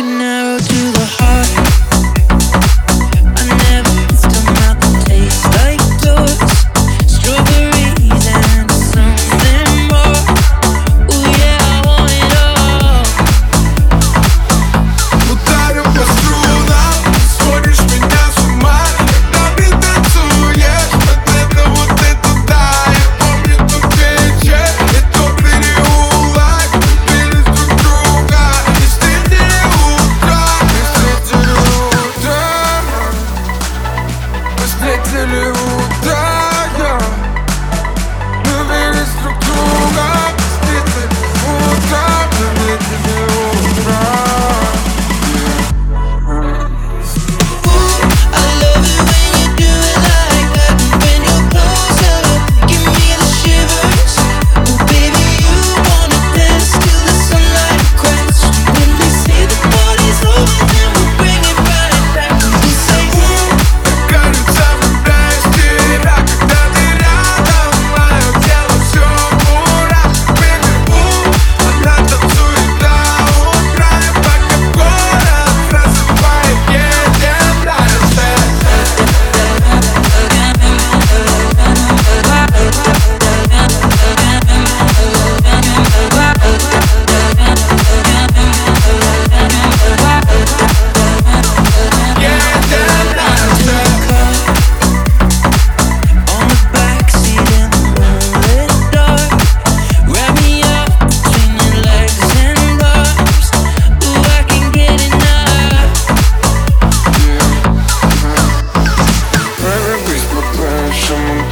straight narrow to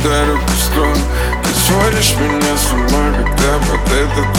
подарок песком Ты сводишь меня с ума, когда под этот